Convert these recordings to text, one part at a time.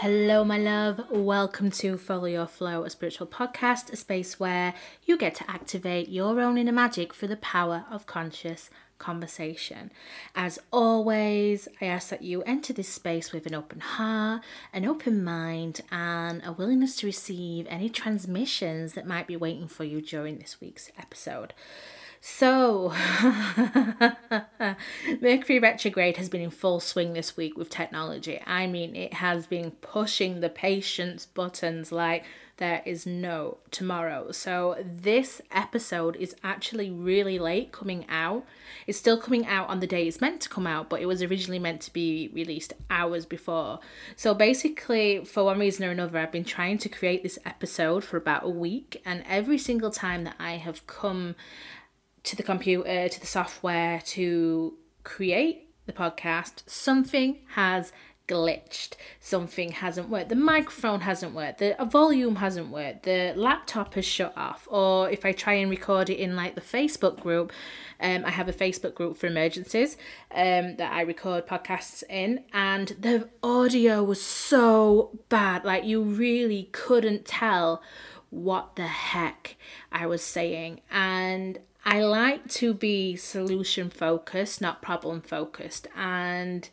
Hello, my love. Welcome to Follow Your Flow, a spiritual podcast, a space where you get to activate your own inner magic through the power of conscious conversation. As always, I ask that you enter this space with an open heart, an open mind, and a willingness to receive any transmissions that might be waiting for you during this week's episode. So, Mercury retrograde has been in full swing this week with technology. I mean, it has been pushing the patience buttons like there is no tomorrow. So, this episode is actually really late coming out. It's still coming out on the day it's meant to come out, but it was originally meant to be released hours before. So, basically, for one reason or another, I've been trying to create this episode for about a week, and every single time that I have come to the computer, to the software to create the podcast, something has glitched. Something hasn't worked. The microphone hasn't worked. The volume hasn't worked. The laptop has shut off. Or if I try and record it in like the Facebook group, um, I have a Facebook group for emergencies um, that I record podcasts in, and the audio was so bad. Like you really couldn't tell what the heck I was saying. And I like to be solution focused, not problem focused. And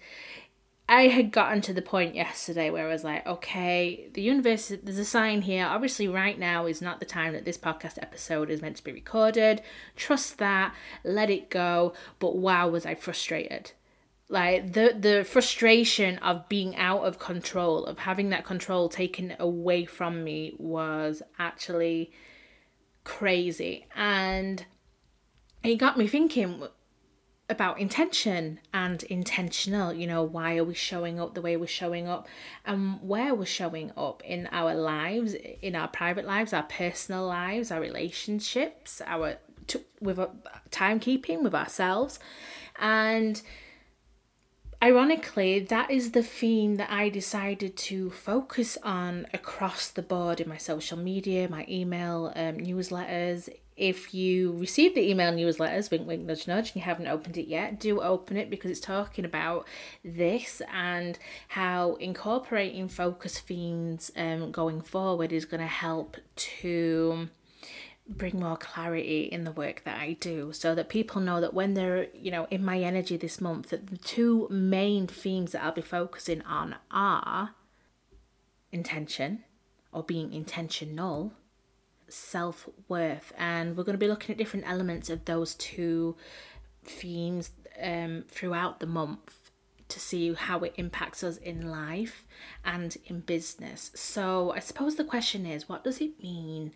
I had gotten to the point yesterday where I was like, okay, the universe, there's a sign here. Obviously, right now is not the time that this podcast episode is meant to be recorded. Trust that, let it go. But wow, was I frustrated. Like the the frustration of being out of control, of having that control taken away from me was actually crazy. And it got me thinking about intention and intentional you know why are we showing up the way we're showing up and where we're showing up in our lives in our private lives our personal lives our relationships our t- with our timekeeping with ourselves. And ironically that is the theme that i decided to focus on across the board in my social media my email um, newsletters. If you receive the email newsletters, wink, wink, nudge, nudge, and you haven't opened it yet, do open it because it's talking about this and how incorporating focus themes um, going forward is going to help to bring more clarity in the work that I do so that people know that when they're, you know, in my energy this month, that the two main themes that I'll be focusing on are intention or being intentional self worth, and we're going to be looking at different elements of those two themes um, throughout the month to see how it impacts us in life and in business. So, I suppose the question is what does it mean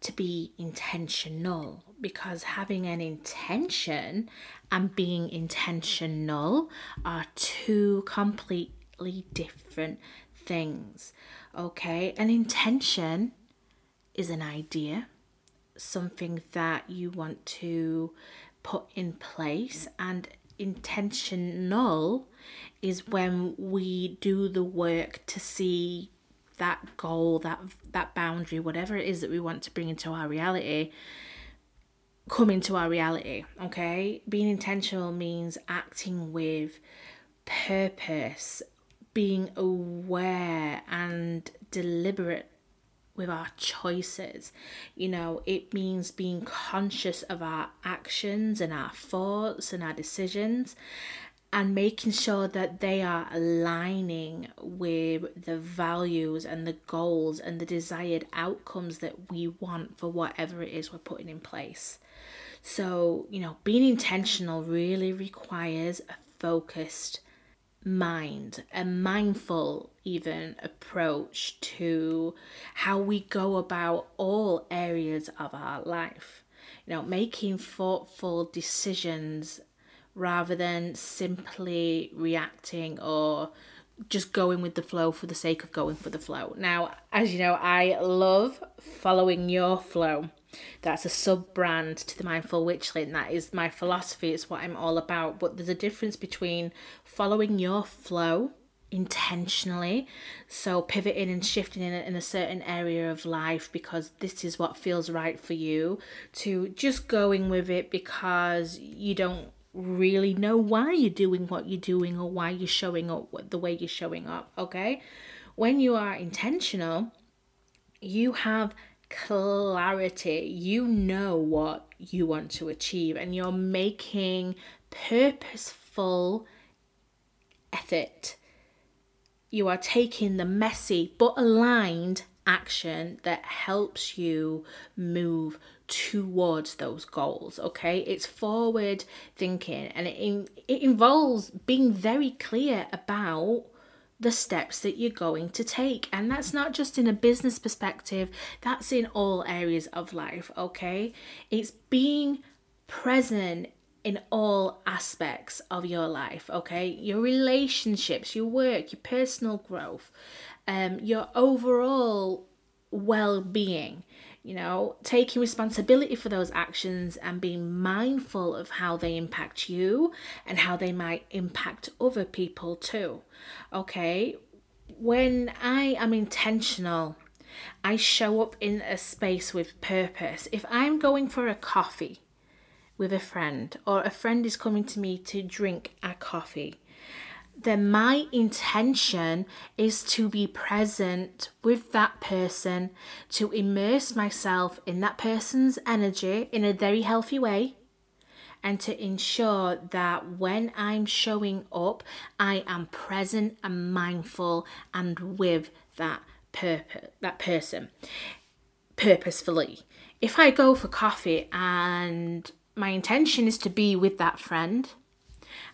to be intentional? Because having an intention and being intentional are two completely different things. Okay, an intention is an idea, something that you want to put in place, and intentional is when we do the work to see that goal, that that boundary, whatever it is that we want to bring into our reality, come into our reality. Okay, being intentional means acting with purpose, being aware and deliberate with our choices. You know, it means being conscious of our actions and our thoughts and our decisions and making sure that they are aligning with the values and the goals and the desired outcomes that we want for whatever it is we're putting in place. So, you know, being intentional really requires a focused mind, a mindful even approach to how we go about all areas of our life. You know, making thoughtful decisions rather than simply reacting or just going with the flow for the sake of going for the flow. Now, as you know, I love following your flow. That's a sub brand to the Mindful Witchling. That is my philosophy, it's what I'm all about. But there's a difference between following your flow intentionally. So pivoting and shifting in a, in a certain area of life because this is what feels right for you, to just going with it because you don't really know why you're doing what you're doing or why you're showing up the way you're showing up, okay? When you are intentional, you have clarity. You know what you want to achieve and you're making purposeful effort you are taking the messy but aligned action that helps you move towards those goals okay? It's forward thinking and it, in, it involves being very clear about the steps that you're going to take. And that's not just in a business perspective that's in all areas of life okay? It's being present in all aspects of your life, okay? Your relationships, your work, your personal growth, um, your overall well being, you know, taking responsibility for those actions and being mindful of how they impact you and how they might impact other people too, okay? When I am intentional, I show up in a space with purpose. If I'm going for a coffee, with a friend or a friend is coming to me to drink a coffee, then my intention is to be present with that person, to immerse myself in that person's energy in a very healthy way, and to ensure that when I'm showing up, I am present and mindful and with that purpose, that person purposefully. If I go for coffee and my intention is to be with that friend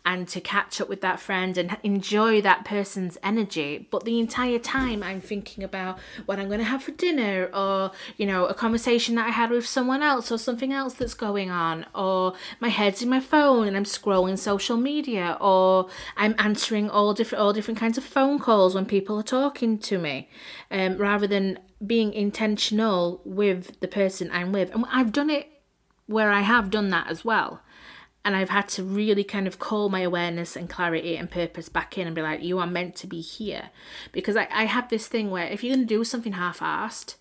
and to catch up with that friend and enjoy that person's energy. But the entire time, I'm thinking about what I'm going to have for dinner, or you know, a conversation that I had with someone else, or something else that's going on, or my head's in my phone and I'm scrolling social media, or I'm answering all different all different kinds of phone calls when people are talking to me, um, rather than being intentional with the person I'm with. And I've done it where I have done that as well. And I've had to really kind of call my awareness and clarity and purpose back in and be like, you are meant to be here. Because I, I have this thing where if you're going to do something half assed,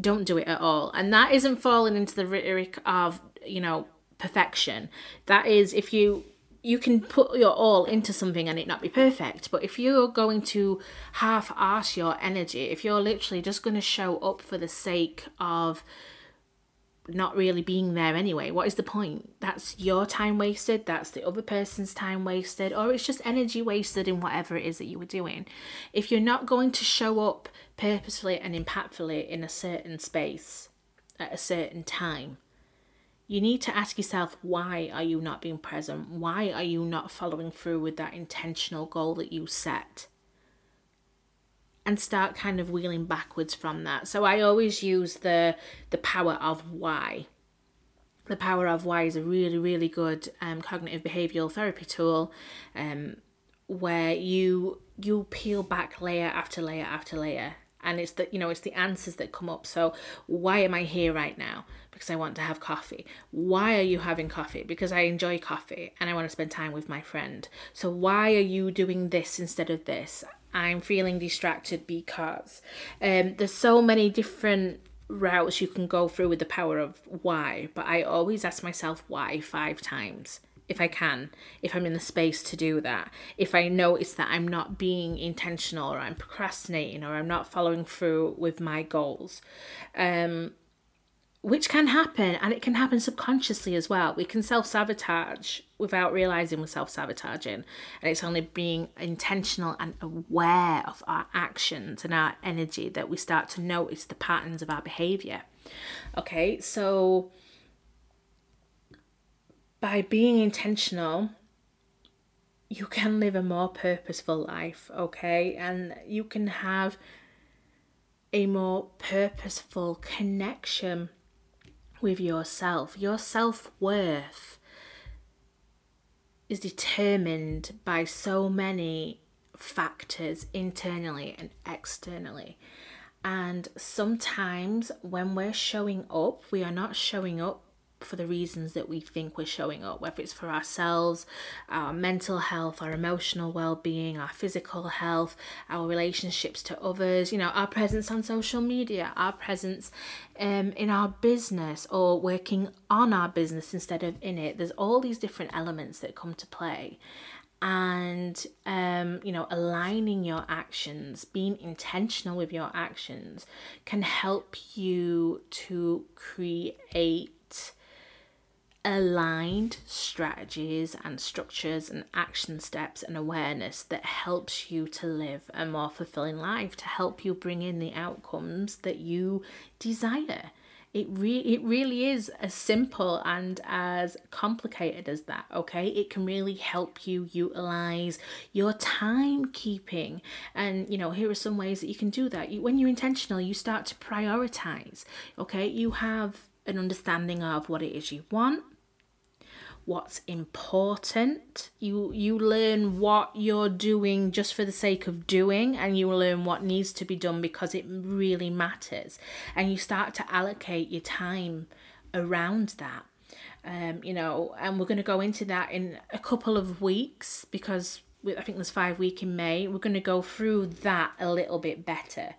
don't do it at all. And that isn't falling into the rhetoric of, you know, perfection. That is if you you can put your all into something and it not be perfect. But if you're going to half ass your energy, if you're literally just going to show up for the sake of not really being there anyway. What is the point? That's your time wasted, that's the other person's time wasted, or it's just energy wasted in whatever it is that you were doing. If you're not going to show up purposefully and impactfully in a certain space at a certain time, you need to ask yourself why are you not being present? Why are you not following through with that intentional goal that you set? And start kind of wheeling backwards from that. So I always use the the power of why. The power of why is a really really good um, cognitive behavioral therapy tool, um, where you you peel back layer after layer after layer, and it's the you know it's the answers that come up. So why am I here right now? Because I want to have coffee. Why are you having coffee? Because I enjoy coffee and I want to spend time with my friend. So why are you doing this instead of this? I'm feeling distracted because um, there's so many different routes you can go through with the power of why, but I always ask myself why five times if I can, if I'm in the space to do that. If I notice that I'm not being intentional or I'm procrastinating or I'm not following through with my goals. Um, which can happen and it can happen subconsciously as well. We can self sabotage without realizing we're self sabotaging, and it's only being intentional and aware of our actions and our energy that we start to notice the patterns of our behavior. Okay, so by being intentional, you can live a more purposeful life, okay, and you can have a more purposeful connection with yourself. Your self worth is determined by so many factors internally and externally. And sometimes when we're showing up, we are not showing up for the reasons that we think we're showing up, whether it's for ourselves, our mental health, our emotional well being, our physical health, our relationships to others, you know, our presence on social media, our presence um, in our business or working on our business instead of in it. There's all these different elements that come to play and um, you know aligning your actions being intentional with your actions can help you to create aligned strategies and structures and action steps and awareness that helps you to live a more fulfilling life to help you bring in the outcomes that you desire it re- it really is as simple and as complicated as that, okay? It can really help you utilize your timekeeping. And, you know, here are some ways that you can do that. You, when you're intentional, you start to prioritize, okay? You have an understanding of what it is you want, what's important. You you learn what you're doing just for the sake of doing and you learn what needs to be done because it really matters. And you start to allocate your time around that. Um, you know, and we're going to go into that in a couple of weeks because I think there's five week in May. We're going to go through that a little bit better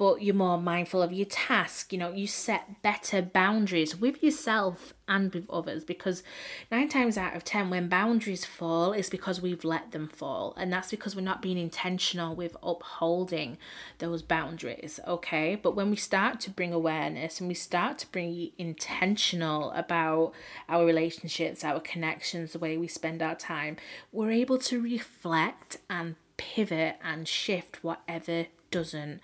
but you're more mindful of your task. You know, you set better boundaries with yourself and with others because nine times out of ten, when boundaries fall, it's because we've let them fall, and that's because we're not being intentional with upholding those boundaries. Okay, but when we start to bring awareness and we start to bring intentional about our relationships, our connections, the way we spend our time, we're able to reflect and pivot and shift whatever doesn't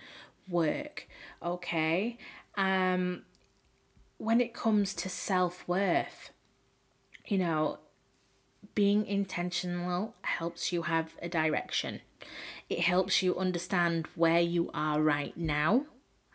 work, okay? Um, when it comes to self worth, you know, being intentional helps you have a direction. It helps you understand where you are right now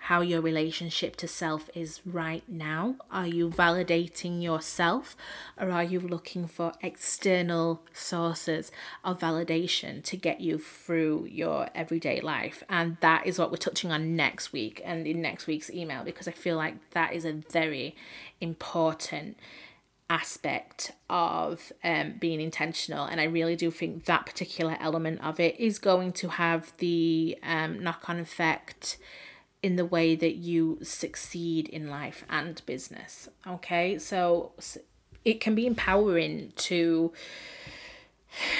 how your relationship to self is right now. Are you validating yourself or are you looking for external sources of validation to get you through your everyday life? And that is what we're touching on next week and in next week's email because I feel like that is a very important aspect of um, being intentional and i really do think that particular element of it is going to have the um, knock-on effect in the way that you succeed in life and business. Okay, so it can be empowering to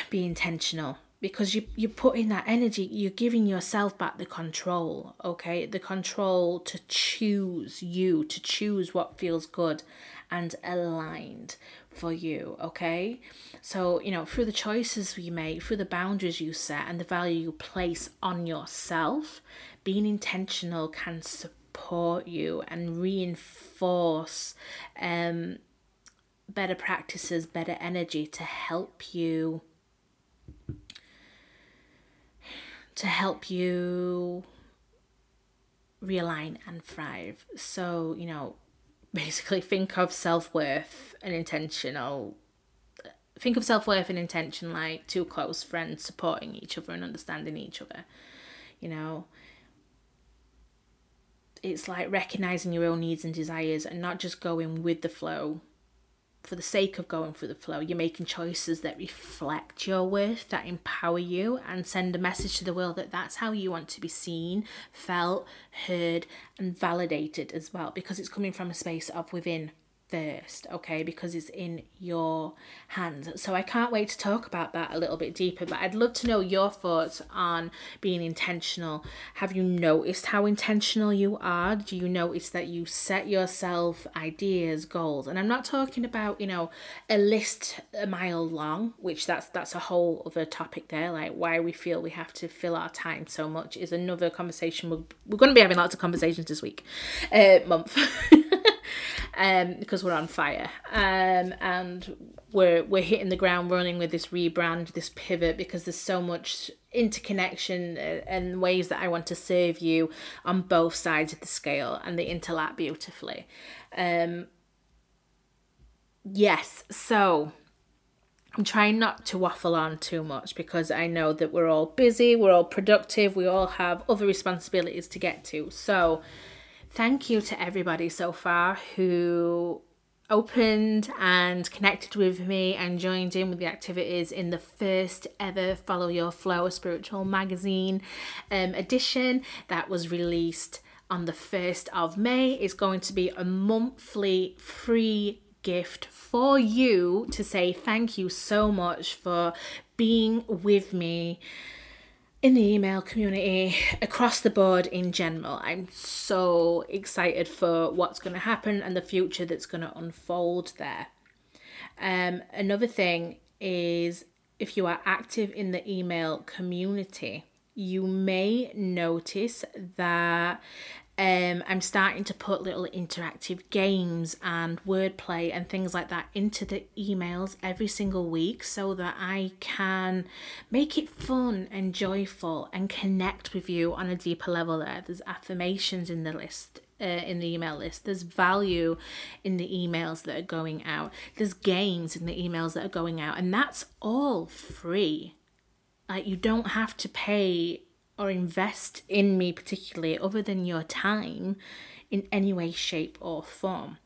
be intentional because you you put in that energy you're giving yourself back the control okay the control to choose you to choose what feels good and aligned for you okay so you know through the choices you make through the boundaries you set and the value you place on yourself being intentional can support you and reinforce um, better practices, better energy to help you to help you realign and thrive. So, you know, basically think of self-worth and intentional think of self-worth and intention like two close friends supporting each other and understanding each other. You know, it's like recognizing your own needs and desires and not just going with the flow for the sake of going through the flow. You're making choices that reflect your worth, that empower you, and send a message to the world that that's how you want to be seen, felt, heard, and validated as well, because it's coming from a space of within first, okay, because it's in your hands. So I can't wait to talk about that a little bit deeper, but I'd love to know your thoughts on being intentional. Have you noticed how intentional you are? Do you notice that you set yourself ideas, goals? And I'm not talking about, you know, a list a mile long, which that's that's a whole other topic there, like why we feel we have to fill our time so much is another conversation. We're, we're going to be having lots of conversations this week, uh, month. um, because we're on fire. Um, and we're we're hitting the ground running with this rebrand, this pivot, because there's so much interconnection uh, and ways that I want to serve you on both sides of the scale, and they interlap beautifully. Um, yes, so. I'm trying not to waffle on too much because I know that we're all busy, we're all productive, we all have other responsibilities to get to. So, thank you to everybody so far who opened and connected with me and joined in with the activities in the first ever Follow Your Flow Spiritual Magazine um, edition that was released on the 1st of May. It's going to be a monthly free gift for you to say thank you so much for being with me in the email community across the board in general. I'm so excited for what's going to happen and the future that's going to unfold there. Um, another thing is if you are active in the email community, you may notice that um, I'm starting to put little interactive games and wordplay and things like that into the emails every single week so that I can make it fun and joyful and connect with you on a deeper level there. There's affirmations in the list. Uh, in the email list, there's value in the emails that are going out, there's games in the emails that are going out, and that's all free. Like, you don't have to pay or invest in me particularly other than your time in any way, shape, or form.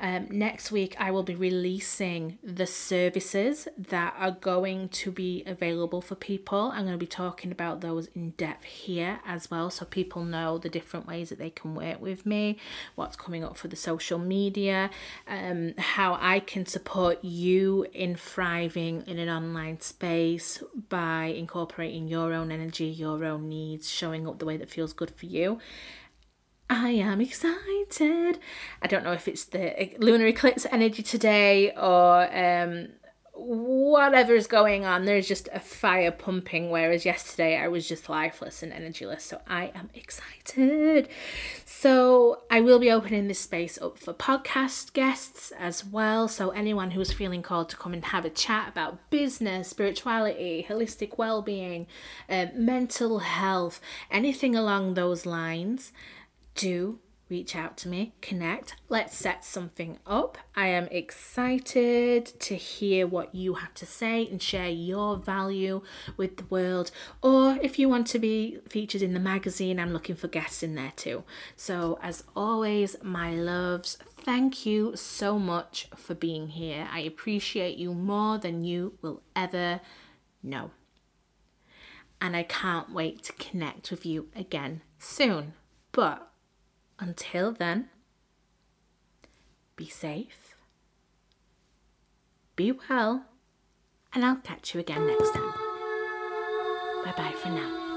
Um, next week, I will be releasing the services that are going to be available for people. I'm going to be talking about those in depth here as well, so people know the different ways that they can work with me, what's coming up for the social media, um, how I can support you in thriving in an online space by incorporating your own energy, your own needs, showing up the way that feels good for you. I am excited. I don't know if it's the lunar eclipse energy today or um, whatever is going on. There's just a fire pumping, whereas yesterday I was just lifeless and energyless. So I am excited. So I will be opening this space up for podcast guests as well. So anyone who's feeling called to come and have a chat about business, spirituality, holistic well being, uh, mental health, anything along those lines do reach out to me, connect, let's set something up. I am excited to hear what you have to say and share your value with the world. Or if you want to be featured in the magazine, I'm looking for guests in there too. So, as always, my loves, thank you so much for being here. I appreciate you more than you will ever know. And I can't wait to connect with you again soon. But until then, be safe, be well, and I'll catch you again next time. Bye bye for now.